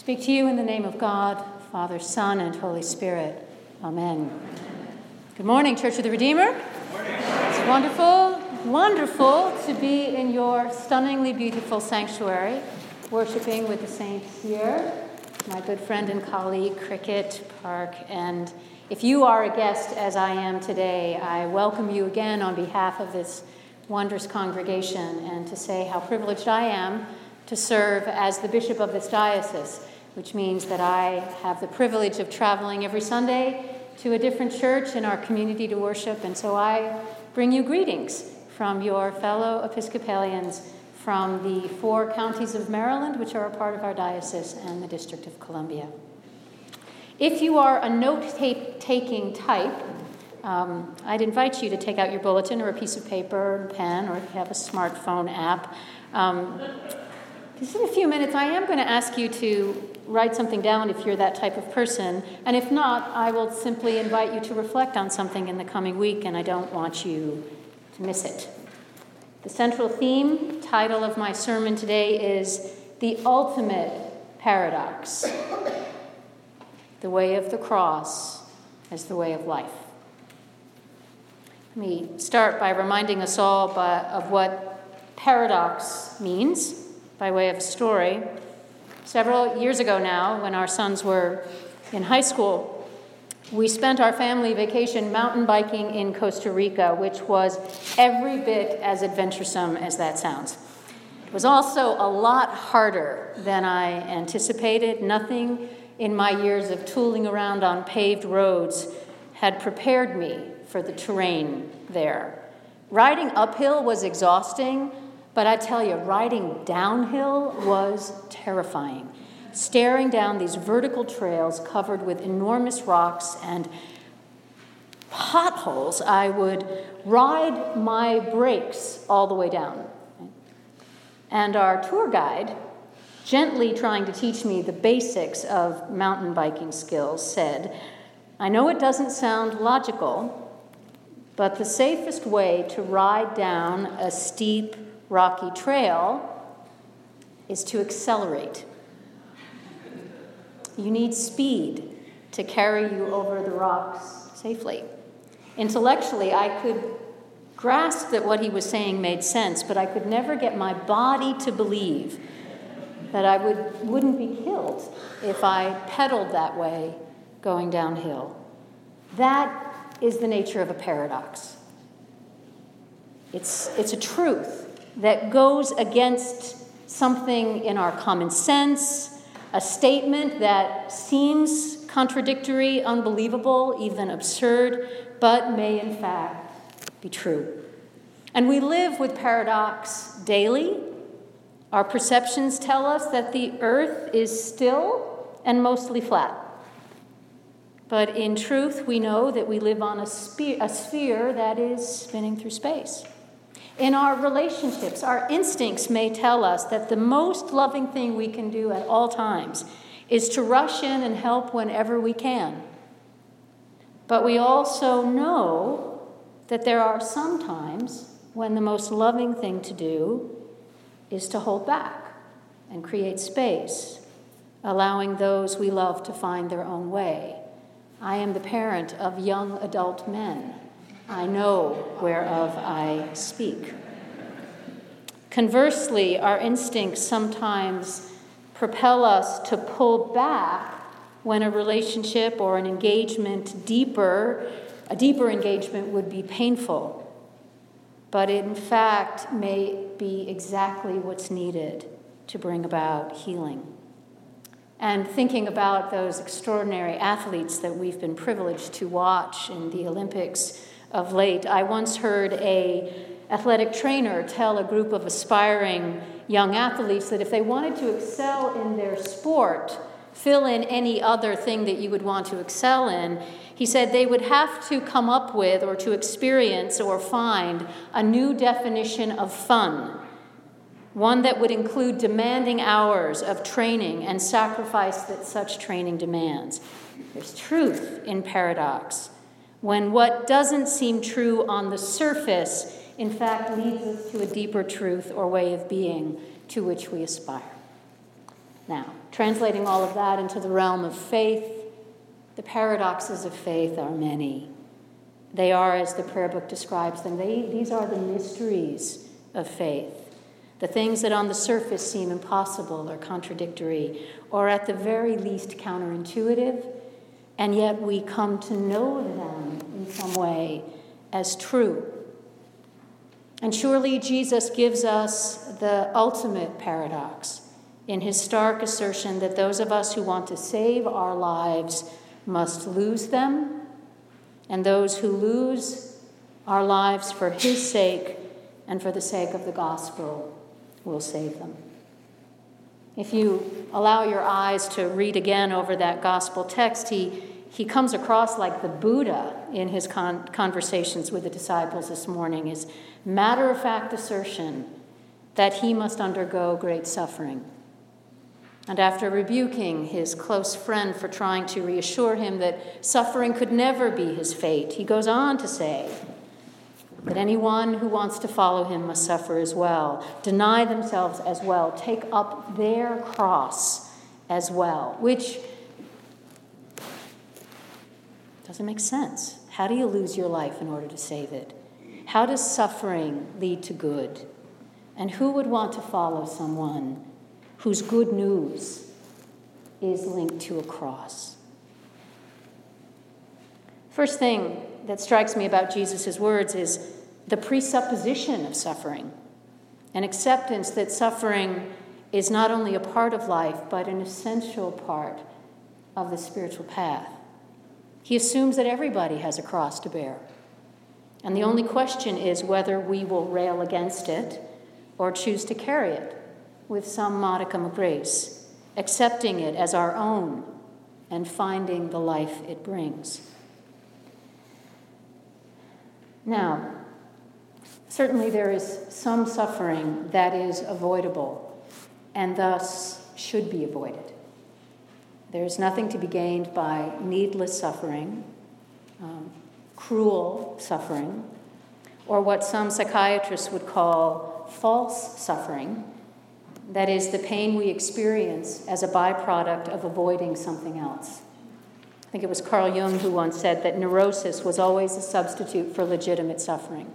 speak to you in the name of God, Father, Son, and Holy Spirit. Amen. Good morning, Church of the Redeemer. It's wonderful, wonderful to be in your stunningly beautiful sanctuary, worshiping with the saints here, my good friend and colleague, Cricket Park. And if you are a guest, as I am today, I welcome you again on behalf of this wondrous congregation and to say how privileged I am to serve as the bishop of this diocese which means that I have the privilege of traveling every Sunday to a different church in our community to worship. And so I bring you greetings from your fellow Episcopalians from the four counties of Maryland, which are a part of our diocese, and the District of Columbia. If you are a note taking type, um, I'd invite you to take out your bulletin or a piece of paper and pen, or if you have a smartphone app. Um, in a few minutes, I am going to ask you to write something down if you're that type of person. And if not, I will simply invite you to reflect on something in the coming week, and I don't want you to miss it. The central theme, title of my sermon today is The Ultimate Paradox The Way of the Cross as the Way of Life. Let me start by reminding us all of what paradox means by way of story. Several years ago now, when our sons were in high school, we spent our family vacation mountain biking in Costa Rica, which was every bit as adventuresome as that sounds. It was also a lot harder than I anticipated. Nothing in my years of tooling around on paved roads had prepared me for the terrain there. Riding uphill was exhausting, but I tell you, riding downhill was terrifying. Staring down these vertical trails covered with enormous rocks and potholes, I would ride my brakes all the way down. And our tour guide, gently trying to teach me the basics of mountain biking skills, said, I know it doesn't sound logical, but the safest way to ride down a steep, rocky trail is to accelerate. You need speed to carry you over the rocks safely. Intellectually, I could grasp that what he was saying made sense, but I could never get my body to believe that I would, wouldn't be killed if I pedaled that way going downhill. That is the nature of a paradox. It's, it's a truth that goes against something in our common sense, a statement that seems contradictory, unbelievable, even absurd, but may in fact be true. And we live with paradox daily. Our perceptions tell us that the earth is still and mostly flat. But in truth, we know that we live on a, a sphere that is spinning through space. In our relationships, our instincts may tell us that the most loving thing we can do at all times is to rush in and help whenever we can. But we also know that there are some times when the most loving thing to do is to hold back and create space, allowing those we love to find their own way. I am the parent of young adult men. I know whereof I speak. Conversely, our instincts sometimes propel us to pull back when a relationship or an engagement deeper, a deeper engagement would be painful. But in fact may be exactly what's needed to bring about healing. And thinking about those extraordinary athletes that we've been privileged to watch in the Olympics of late. I once heard a athletic trainer tell a group of aspiring young athletes that if they wanted to excel in their sport, fill in any other thing that you would want to excel in, he said they would have to come up with or to experience or find a new definition of fun. One that would include demanding hours of training and sacrifice that such training demands. There's truth in paradox when what doesn't seem true on the surface, in fact, leads us to a deeper truth or way of being to which we aspire. Now, translating all of that into the realm of faith, the paradoxes of faith are many. They are, as the prayer book describes them, they, these are the mysteries of faith. The things that on the surface seem impossible or contradictory, or at the very least counterintuitive, and yet we come to know them some way as true. And surely Jesus gives us the ultimate paradox in his stark assertion that those of us who want to save our lives must lose them, and those who lose our lives for his sake and for the sake of the gospel will save them. If you allow your eyes to read again over that gospel text, he, he comes across like the Buddha in his con- conversations with the disciples this morning, his matter of fact assertion that he must undergo great suffering. And after rebuking his close friend for trying to reassure him that suffering could never be his fate, he goes on to say that anyone who wants to follow him must suffer as well, deny themselves as well, take up their cross as well, which doesn't make sense. How do you lose your life in order to save it? How does suffering lead to good? And who would want to follow someone whose good news is linked to a cross. First thing that strikes me about Jesus' words is the presupposition of suffering, an acceptance that suffering is not only a part of life, but an essential part of the spiritual path. He assumes that everybody has a cross to bear. And the only question is whether we will rail against it or choose to carry it with some modicum of grace, accepting it as our own and finding the life it brings. Now, certainly there is some suffering that is avoidable and thus should be avoided. There is nothing to be gained by needless suffering, um, cruel suffering, or what some psychiatrists would call false suffering, that is, the pain we experience as a byproduct of avoiding something else. I think it was Carl Jung who once said that neurosis was always a substitute for legitimate suffering.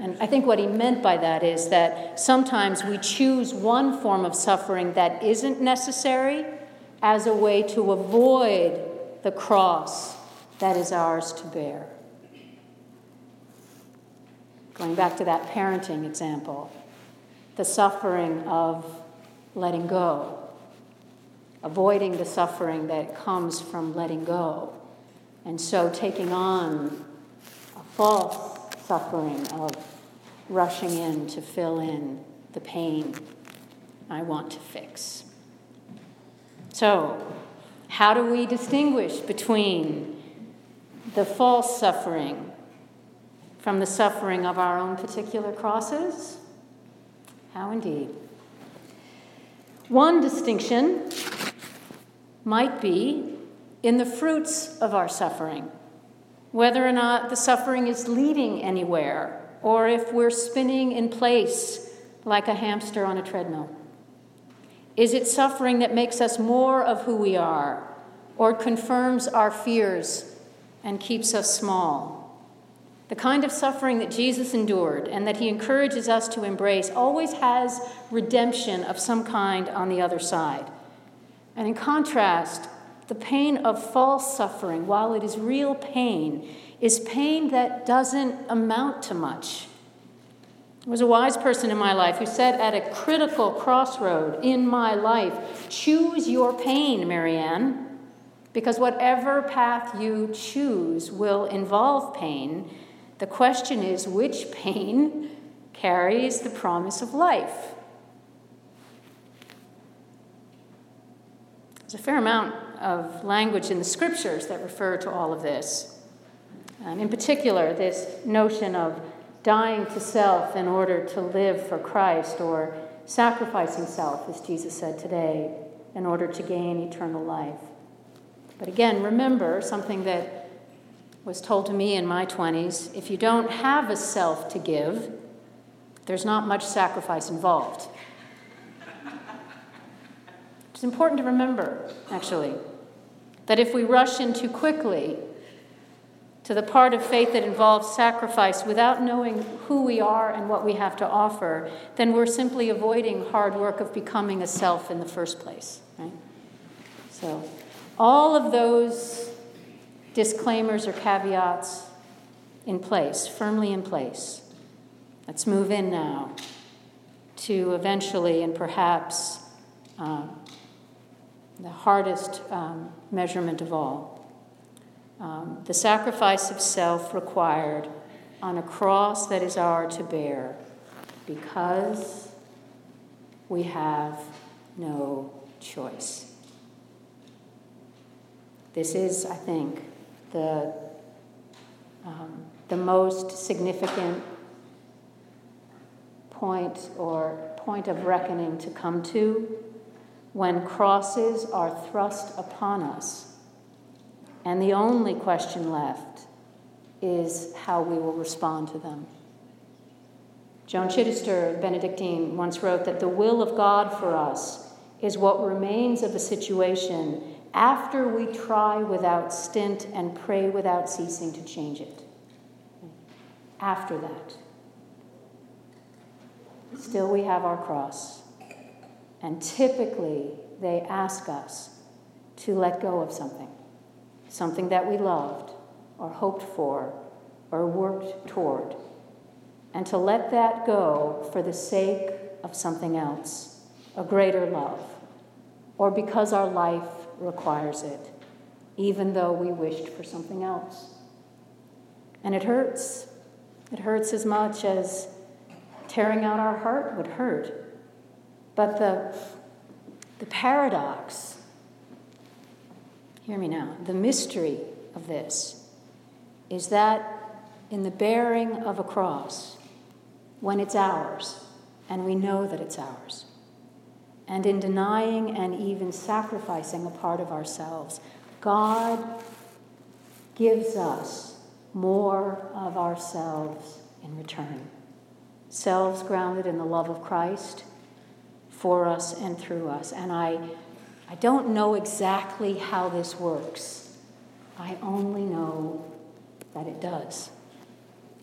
And I think what he meant by that is that sometimes we choose one form of suffering that isn't necessary as a way to avoid the cross that is ours to bear. Going back to that parenting example, the suffering of letting go, avoiding the suffering that comes from letting go, and so taking on a false suffering of rushing in to fill in the pain I want to fix. So, how do we distinguish between the false suffering from the suffering of our own particular crosses? How indeed. One distinction might be in the fruits of our suffering, whether or not the suffering is leading anywhere, or if we're spinning in place like a hamster on a treadmill. Is it suffering that makes us more of who we are, or confirms our fears and keeps us small? The kind of suffering that Jesus endured and that he encourages us to embrace always has redemption of some kind on the other side. And in contrast, the pain of false suffering, while it is real pain, is pain that doesn't amount to much. There was a wise person in my life who said at a critical crossroad in my life, choose your pain, Mariann, because whatever path you choose will involve pain the question is which pain carries the promise of life? There's a fair amount of language in the scriptures that refer to all of this. In particular, this notion of dying to self in order to live for Christ, or sacrificing self, as Jesus said today, in order to gain eternal life. But again, remember something that was told to me in my 20s if you don't have a self to give, there's not much sacrifice involved. It's important to remember, actually, that if we rush in too quickly to the part of faith that involves sacrifice without knowing who we are and what we have to offer, then we're simply avoiding hard work of becoming a self in the first place. Right? So, all of those disclaimers or caveats in place, firmly in place. Let's move in now to eventually and perhaps uh, the hardest um, measurement of all um, the sacrifice of self required on a cross that is ours to bear because we have no choice. This is, I think, the, um, the most significant point or point of reckoning to come to when crosses are thrust upon us. And the only question left is how we will respond to them. Joan Chittister, Benedictine, once wrote that the will of God for us is what remains of a situation after we try without stint and pray without ceasing to change it. After that, still we have our cross. And typically, they ask us to let go of something, something that we loved or hoped for or worked toward, and to let that go for the sake of something else, a greater love, or because our life requires it, even though we wished for something else. And it hurts. It hurts as much as tearing out our heart would hurt. But the, the paradox, hear me now, the mystery of this is that in the bearing of a cross, when it's ours, and we know that it's ours, and in denying and even sacrificing a part of ourselves, God gives us more of ourselves in return. Selves grounded in the love of Christ for us and through us. And I, I don't know exactly how this works, I only know that it does.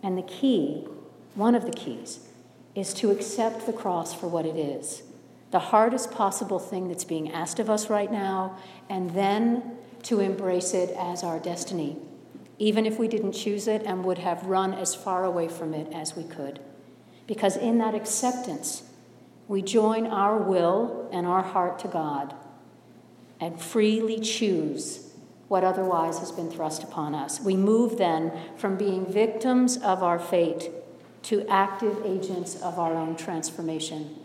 And the key, one of the keys, is to accept the cross for what it is the hardest possible thing that's being asked of us right now, and then to embrace it as our destiny, even if we didn't choose it and would have run as far away from it as we could. Because in that acceptance, we join our will and our heart to God and freely choose what otherwise has been thrust upon us. We move then from being victims of our fate to active agents of our own transformation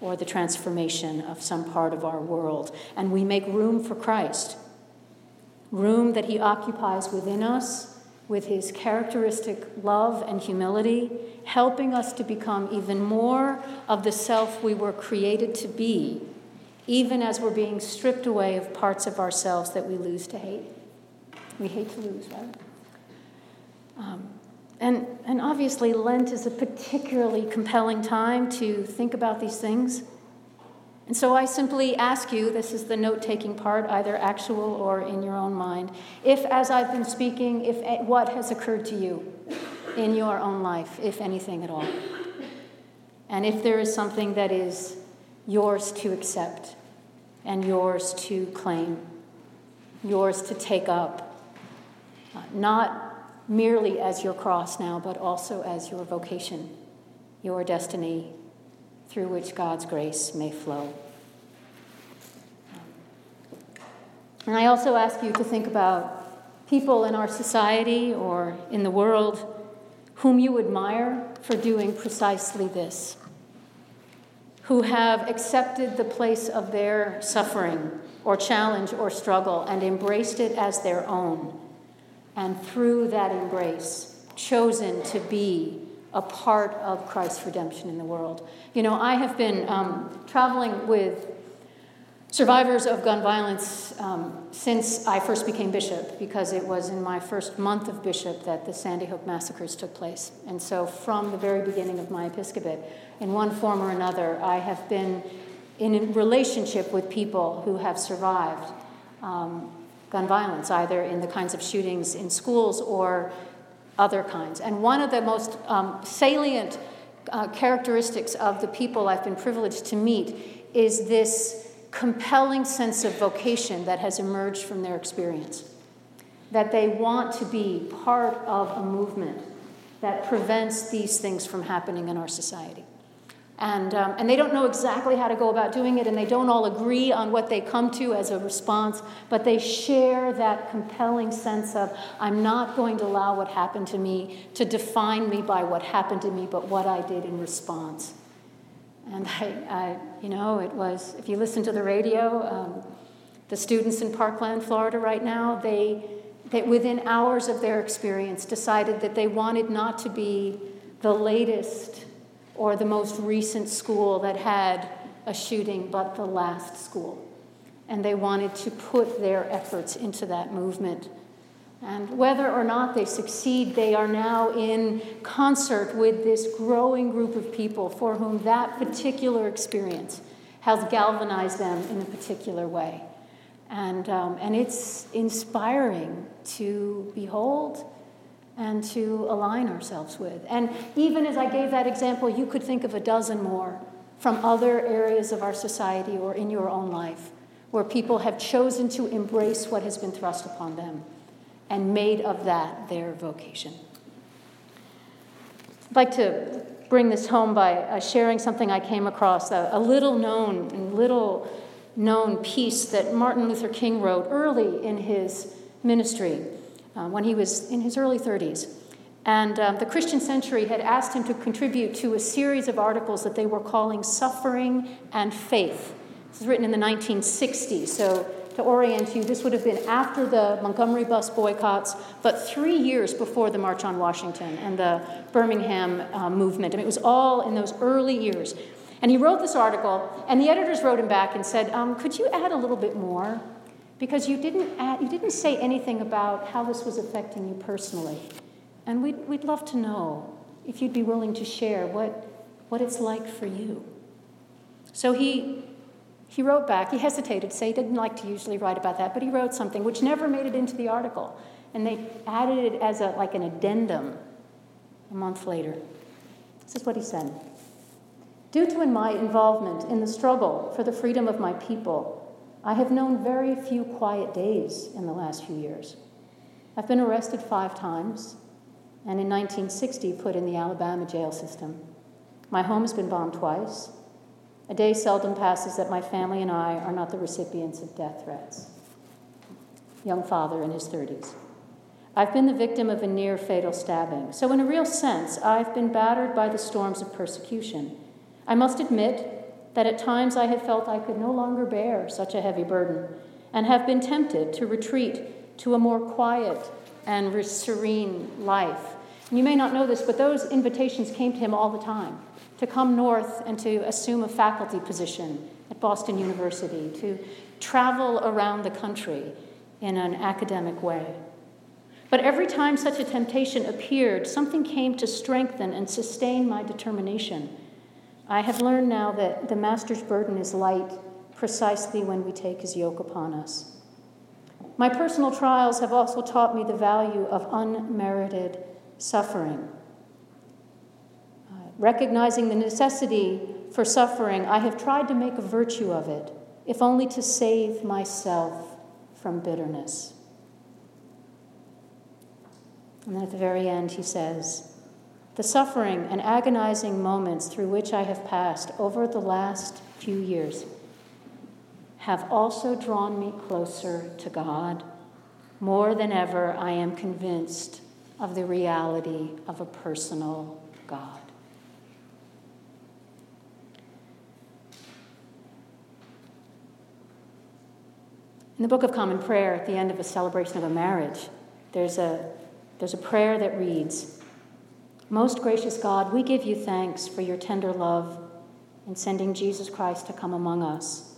or the transformation of some part of our world. And we make room for Christ, room that He occupies within us with His characteristic love and humility, helping us to become even more of the self we were created to be, even as we're being stripped away of parts of ourselves that we lose to hate. We hate to lose, right? Um, and, and obviously, Lent is a particularly compelling time to think about these things. And so I simply ask you this is the note taking part, either actual or in your own mind. If, as I've been speaking, if what has occurred to you in your own life, if anything at all. And if there is something that is yours to accept and yours to claim, yours to take up, uh, not merely as your cross now, but also as your vocation, your destiny through which God's grace may flow. And I also ask you to think about people in our society or in the world whom you admire for doing precisely this, who have accepted the place of their suffering or challenge or struggle and embraced it as their own and through that embrace, chosen to be a part of Christ's redemption in the world. You know, I have been um, traveling with survivors of gun violence um, since I first became bishop, because it was in my first month of bishop that the Sandy Hook massacres took place. And so, from the very beginning of my episcopate, in one form or another, I have been in relationship with people who have survived um, gun violence, either in the kinds of shootings in schools or other kinds. And one of the most um, salient uh, characteristics of the people I've been privileged to meet is this compelling sense of vocation that has emerged from their experience. That they want to be part of a movement that prevents these things from happening in our society. And, um, and they don't know exactly how to go about doing it, and they don't all agree on what they come to as a response, but they share that compelling sense of, I'm not going to allow what happened to me to define me by what happened to me, but what I did in response. And I, I you know, it was, if you listen to the radio, um, the students in Parkland, Florida, right now, they, they, within hours of their experience, decided that they wanted not to be the latest or the most recent school that had a shooting, but the last school. And they wanted to put their efforts into that movement. And whether or not they succeed, they are now in concert with this growing group of people for whom that particular experience has galvanized them in a particular way. And, um, and it's inspiring to behold and to align ourselves with. And even as I gave that example, you could think of a dozen more from other areas of our society or in your own life where people have chosen to embrace what has been thrust upon them and made of that their vocation. I'd like to bring this home by uh, sharing something I came across, a, little known little known piece that Martin Luther King wrote early in his ministry uh, when he was in his early 30s. And um, the Christian Century had asked him to contribute to a series of articles that they were calling Suffering and Faith. This was written in the 1960s, so to orient you, this would have been after the Montgomery bus boycotts, but three years before the March on Washington and the Birmingham uh, movement. I mean, it was all in those early years. And he wrote this article, and the editors wrote him back and said, um, Could you add a little bit more? because you didn't, add, you didn't say anything about how this was affecting you personally. And we'd, we'd love to know if you'd be willing to share what, what it's like for you. So he, he wrote back. He hesitated say he didn't like to usually write about that, but he wrote something which never made it into the article. And they added it as a, like an addendum a month later. This is what he said. Due to my involvement in the struggle for the freedom of my people, I have known very few quiet days in the last few years. I've been arrested five times, and in 1960 put in the Alabama jail system. My home has been bombed twice. A day seldom passes that my family and I are not the recipients of death threats. Young father in his 30s. I've been the victim of a near fatal stabbing. So, in a real sense, I've been battered by the storms of persecution. I must admit, that at times I have felt I could no longer bear such a heavy burden and have been tempted to retreat to a more quiet and serene life. You may not know this, but those invitations came to him all the time to come north and to assume a faculty position at Boston University, to travel around the country in an academic way. But every time such a temptation appeared, something came to strengthen and sustain my determination I have learned now that the Master's burden is light precisely when we take his yoke upon us. My personal trials have also taught me the value of unmerited suffering. Recognizing the necessity for suffering, I have tried to make a virtue of it, if only to save myself from bitterness. And then at the very end, he says, the suffering and agonizing moments through which I have passed over the last few years have also drawn me closer to God. More than ever, I am convinced of the reality of a personal God. In the Book of Common Prayer, at the end of a celebration of a marriage, there's a, there's a prayer that reads, most gracious God, we give you thanks for your tender love in sending Jesus Christ to come among us,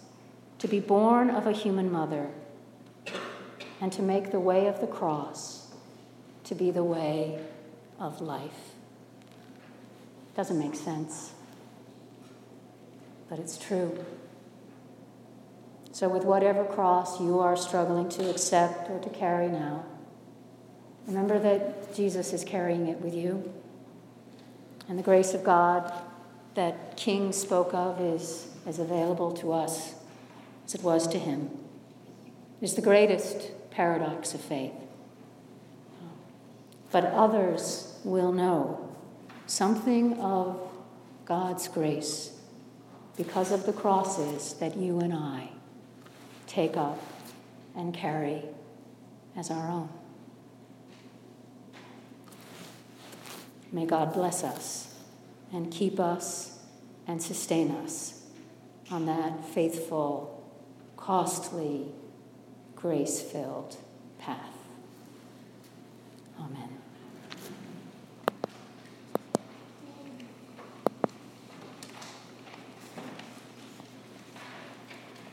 to be born of a human mother, and to make the way of the cross to be the way of life. Doesn't make sense, but it's true. So, with whatever cross you are struggling to accept or to carry now, remember that Jesus is carrying it with you. And the grace of God that King spoke of is as available to us as it was to him. It is the greatest paradox of faith. But others will know something of God's grace because of the crosses that you and I take up and carry as our own. May God bless us and keep us and sustain us on that faithful, costly, grace filled path. Amen.